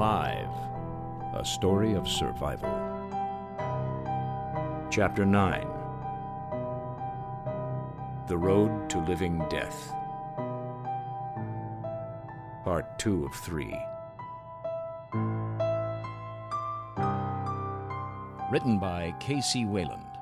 Alive A Story of Survival. Chapter 9 The Road to Living Death. Part 2 of 3. Written by K.C. Wayland.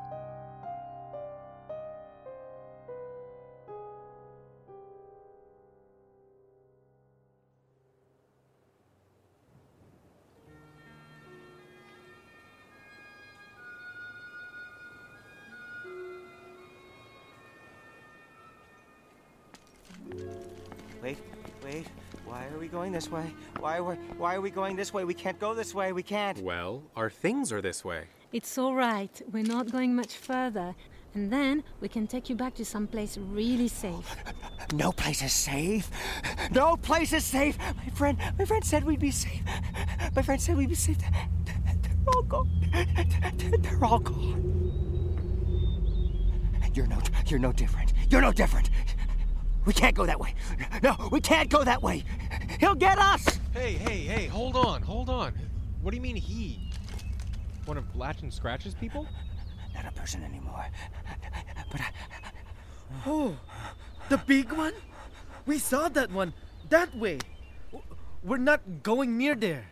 Going this way? Why are we, why are we going this way? We can't go this way. We can't. Well, our things are this way. It's all right. We're not going much further. And then we can take you back to some place really safe. No place is safe. No place is safe. My friend, my friend said we'd be safe. My friend said we'd be safe. They're all gone. They're all gone. You're no, you're no different. You're no different. We can't go that way. No, we can't go that way. He'll get us. Hey, hey, hey, hold on, hold on. What do you mean he? One of Latch and Scratch's people? Not a person anymore. But I, Oh, the big one? We saw that one. That way. We're not going near there.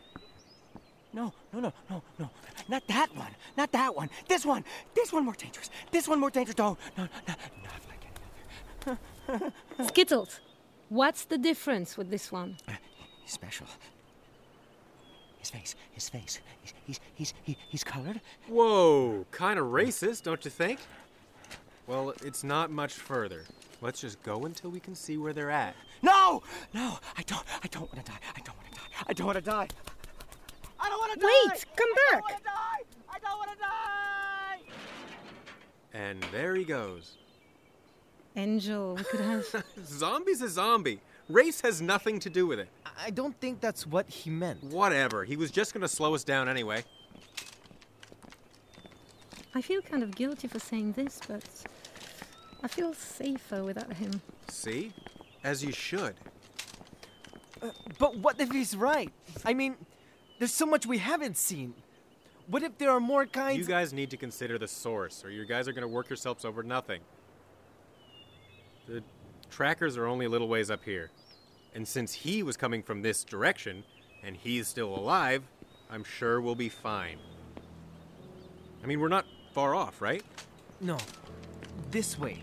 no, no, no, no, no. Not that one. Not that one. This one. This one more dangerous. This one more dangerous. No, no, no, not like any other. Skittles, what's the difference with this one? Uh, he's special. His face. His face. He's he's he's he, he's colored. Whoa, kind of racist, don't you think? Well, it's not much further. Let's just go until we can see where they're at. No, no. I don't. I don't want to die. I don't want to die. I don't want to die. I don't want to die. Wait, come I back. don't want to die. I don't want to die. And there he goes. Angel, we could have. Zombie's a zombie. Race has nothing to do with it. I don't think that's what he meant. Whatever. He was just gonna slow us down anyway. I feel kind of guilty for saying this, but I feel safer without him. See? As you should. Uh, but what if he's right? I mean, there's so much we haven't seen. What if there are more kinds? You guys need to consider the source, or you guys are gonna work yourselves over nothing. The trackers are only a little ways up here. And since he was coming from this direction, and he's still alive, I'm sure we'll be fine. I mean, we're not far off, right? No, this way.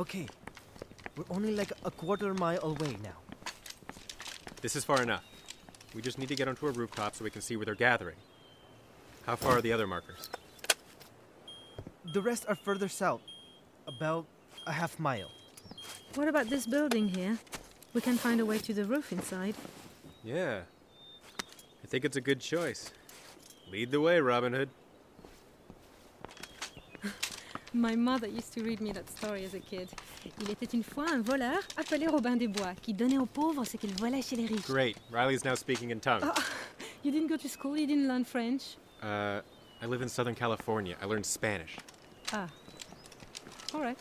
Okay. We're only like a quarter mile away now. This is far enough. We just need to get onto a rooftop so we can see where they're gathering. How far are the other markers? The rest are further south. About a half mile. What about this building here? We can find a way to the roof inside. Yeah. I think it's a good choice. Lead the way, Robin Hood. My mother used to read me that story as a kid. Il était une fois un voleur appelé Robin des Bois qui donnait aux pauvres ce qu'il volait chez les riches. Great. Riley's now speaking in tongues. You didn't go to school, you didn't learn French? Uh, I live in Southern California. I learned Spanish. Ah. All right.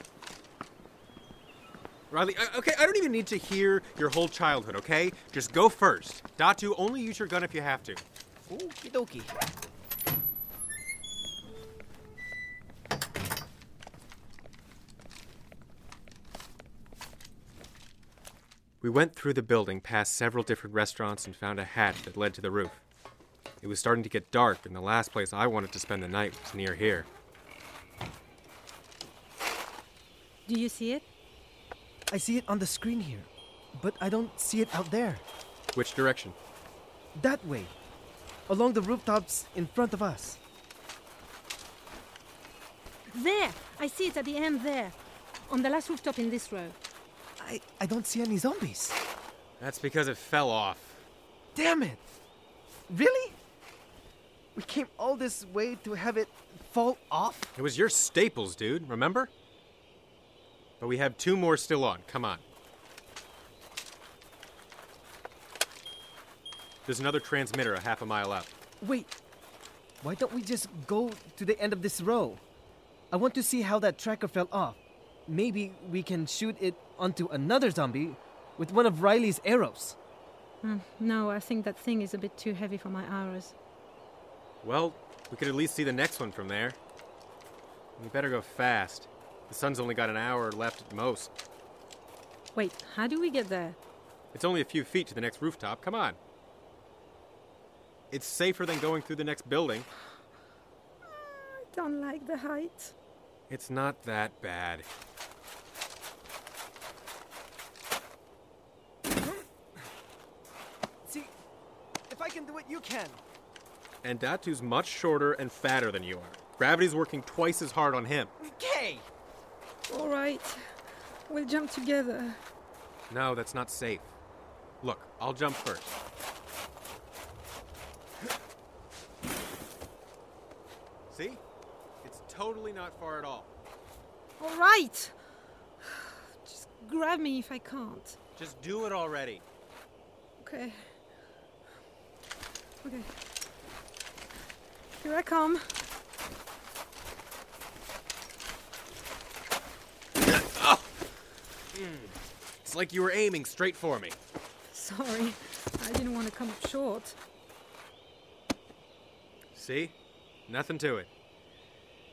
Riley, uh, okay, I don't even need to hear your whole childhood, okay? Just go first. Datu, only use your gun if you have to. Okie dokie. We went through the building, past several different restaurants, and found a hatch that led to the roof. It was starting to get dark, and the last place I wanted to spend the night was near here. Do you see it? I see it on the screen here, but I don't see it out there. Which direction? That way. Along the rooftops in front of us. There! I see it at the end there. On the last rooftop in this row. I, I don't see any zombies. That's because it fell off. Damn it! Really? We came all this way to have it fall off? It was your staples, dude, remember? But we have two more still on. Come on. There's another transmitter a half a mile out. Wait. Why don't we just go to the end of this row? I want to see how that tracker fell off. Maybe we can shoot it onto another zombie with one of Riley's arrows. Hmm, no, I think that thing is a bit too heavy for my arrows. Well, we could at least see the next one from there. We better go fast. The sun's only got an hour left at most. Wait, how do we get there? It's only a few feet to the next rooftop. Come on. It's safer than going through the next building. I don't like the height. It's not that bad. See, if I can do it, you can. And Datu's much shorter and fatter than you are. Gravity's working twice as hard on him. Okay. All right. We'll jump together. No, that's not safe. Look, I'll jump first. See? Totally not far at all. All right. Just grab me if I can't. Just do it already. Okay. Okay. Here I come. Ah! Hmm. It's like you were aiming straight for me. Sorry. I didn't want to come up short. See? Nothing to it.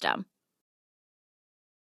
system.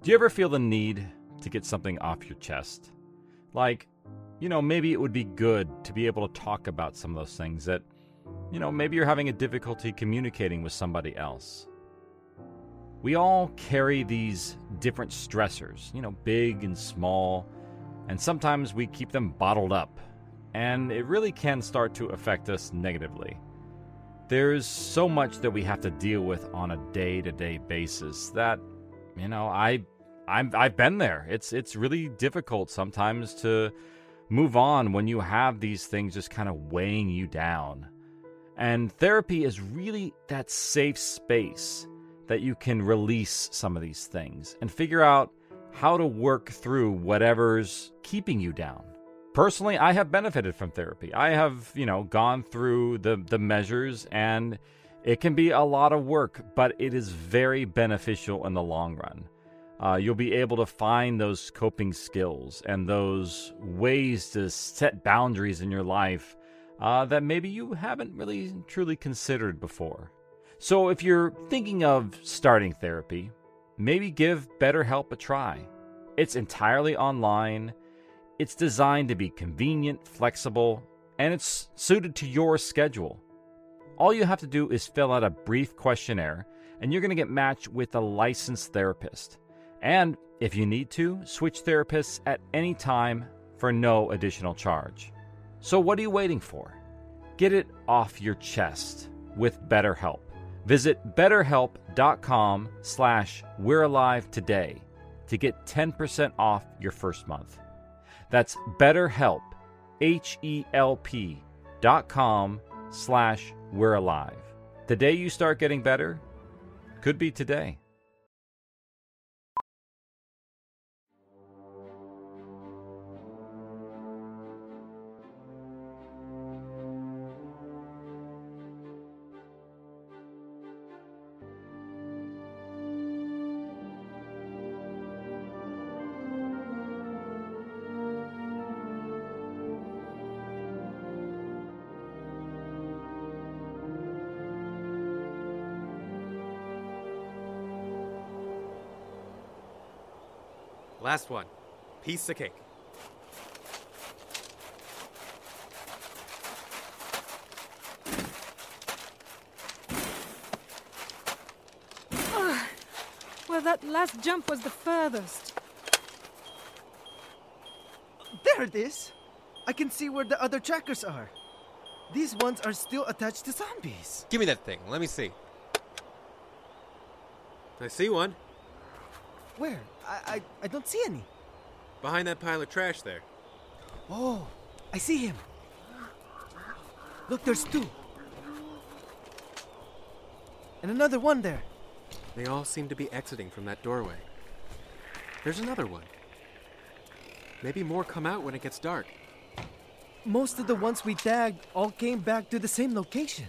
Do you ever feel the need to get something off your chest? Like, you know, maybe it would be good to be able to talk about some of those things that, you know, maybe you're having a difficulty communicating with somebody else. We all carry these different stressors, you know, big and small, and sometimes we keep them bottled up, and it really can start to affect us negatively. There's so much that we have to deal with on a day to day basis that you know, I I'm I've been there. It's it's really difficult sometimes to move on when you have these things just kind of weighing you down. And therapy is really that safe space that you can release some of these things and figure out how to work through whatever's keeping you down. Personally, I have benefited from therapy. I have, you know, gone through the the measures and it can be a lot of work, but it is very beneficial in the long run. Uh, you'll be able to find those coping skills and those ways to set boundaries in your life uh, that maybe you haven't really truly considered before. So, if you're thinking of starting therapy, maybe give BetterHelp a try. It's entirely online, it's designed to be convenient, flexible, and it's suited to your schedule. All you have to do is fill out a brief questionnaire, and you're going to get matched with a licensed therapist. And if you need to, switch therapists at any time for no additional charge. So what are you waiting for? Get it off your chest with BetterHelp. Visit betterhelp.com slash we're alive today to get 10% off your first month. That's betterhelp, H-E-L-P dot com slash we're alive. The day you start getting better could be today. Last one. Piece of cake. Ah, well, that last jump was the furthest. There it is! I can see where the other trackers are. These ones are still attached to zombies. Give me that thing. Let me see. I see one. Where? I, I, I don't see any. Behind that pile of trash there. Oh, I see him. Look, there's two. And another one there. They all seem to be exiting from that doorway. There's another one. Maybe more come out when it gets dark. Most of the ones we tagged all came back to the same location.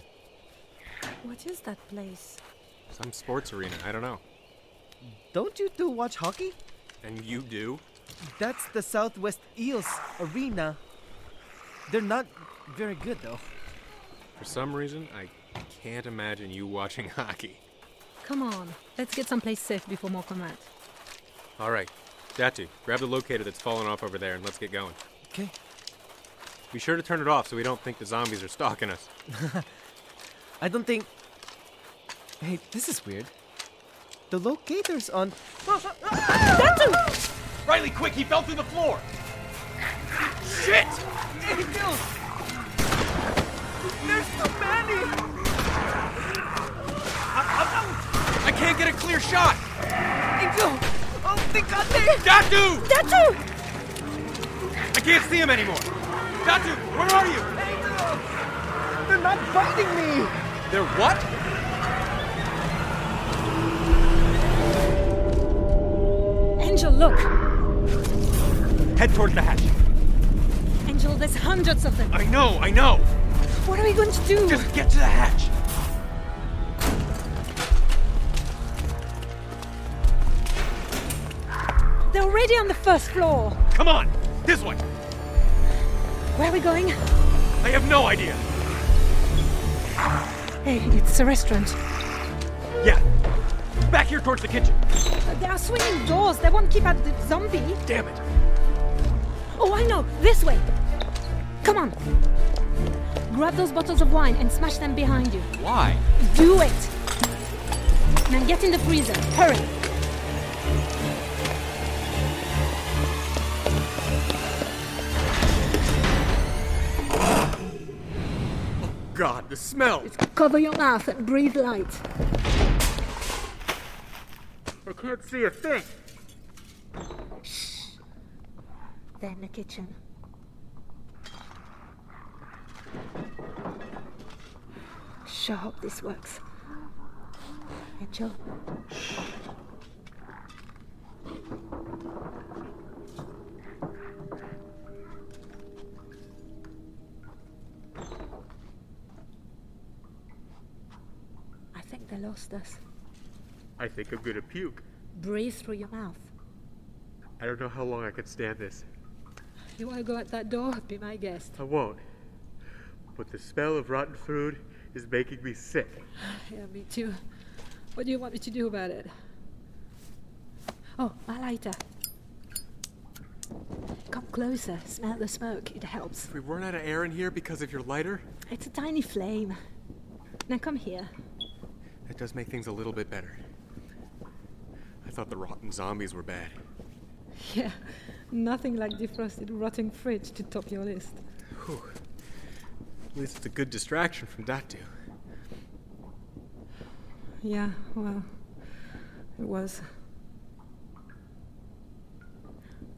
What is that place? Some sports arena, I don't know. Don't you two watch hockey? And you do? That's the Southwest Eels Arena. They're not very good, though. For some reason, I can't imagine you watching hockey. Come on, let's get someplace safe before more come out. All right, Datu, grab the locator that's fallen off over there and let's get going. Okay. Be sure to turn it off so we don't think the zombies are stalking us. I don't think. Hey, this is weird. The locator's on. Riley, quick! He fell through the floor! Shit! Angel! There's too many! I can't get a clear shot! Angel! Oh, they got me! Datu! Datu! I can't see him anymore! Datu, where are you? Angel! They're not biting me! They're what? Angel, look! Head towards the hatch. Angel, there's hundreds of them. I know, I know! What are we going to do? Just get to the hatch. They're already on the first floor. Come on! This way! Where are we going? I have no idea. Hey, it's a restaurant. Yeah. Back here towards the kitchen. Uh, there are swinging doors. They won't keep out the zombie. Damn it. Oh, I know. This way. Come on. Grab those bottles of wine and smash them behind you. Why? Do it. Now get in the freezer. Hurry. Oh god, the smell! Cover your mouth and breathe light. I can't see a thing! Then the kitchen. Sure hope this works. Angel. I think they lost us. I think I'm gonna puke. Breathe through your mouth. I don't know how long I could stand this. You want to go out that door? Be my guest. I won't. But the smell of rotten food is making me sick. Yeah, me too. What do you want me to do about it? Oh, my lighter. Come closer. Smell the smoke. It helps. If we run out of air in here because of your lighter, It's a tiny flame. Now come here. that does make things a little bit better. I thought the rotten zombies were bad. Yeah, nothing like defrosted rotting fridge to top your list. Whew. At least it's a good distraction from that, Datu. Yeah, well, it was.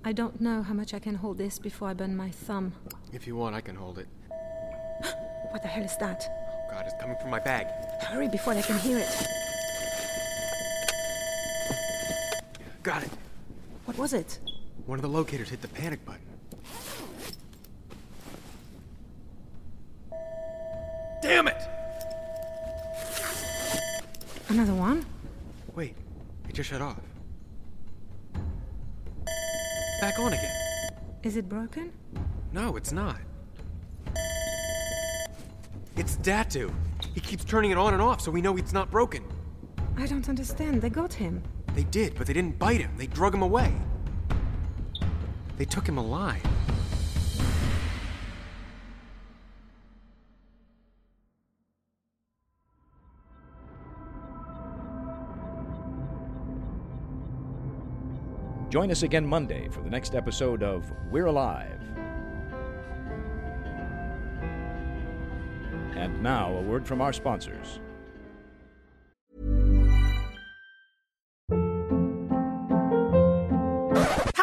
I don't know how much I can hold this before I burn my thumb. If you want, I can hold it. What the hell is that? Oh God, it's coming from my bag. Hurry before they can hear it. Got it. What was it? One of the locators hit the panic button. Damn it! Another one? Wait, it just shut off. Back on again. Is it broken? No, it's not. It's Datu. He keeps turning it on and off so we know it's not broken. I don't understand. They got him. They did, but they didn't bite him. They drug him away. They took him alive. Join us again Monday for the next episode of We're Alive. And now, a word from our sponsors.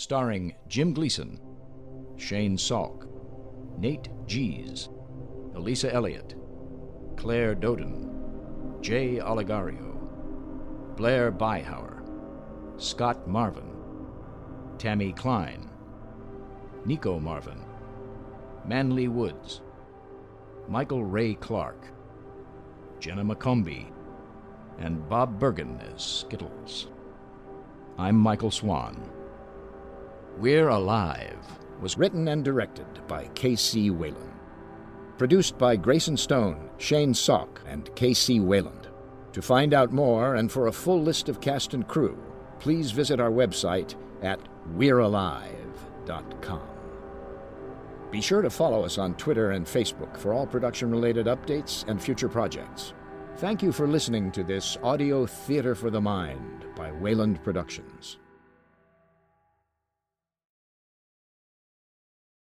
Starring Jim Gleason, Shane Salk, Nate Gies, Elisa Elliott, Claire Doden, Jay Oligario, Blair Byhauer, Scott Marvin, Tammy Klein, Nico Marvin, Manly Woods, Michael Ray Clark, Jenna McCombie, and Bob Bergen as Skittles. I'm Michael Swan. We're Alive was written and directed by K.C. Wayland. Produced by Grayson Stone, Shane Salk, and K.C. Wayland. To find out more and for a full list of cast and crew, please visit our website at we'realive.com. Be sure to follow us on Twitter and Facebook for all production related updates and future projects. Thank you for listening to this audio theater for the mind by Wayland Productions.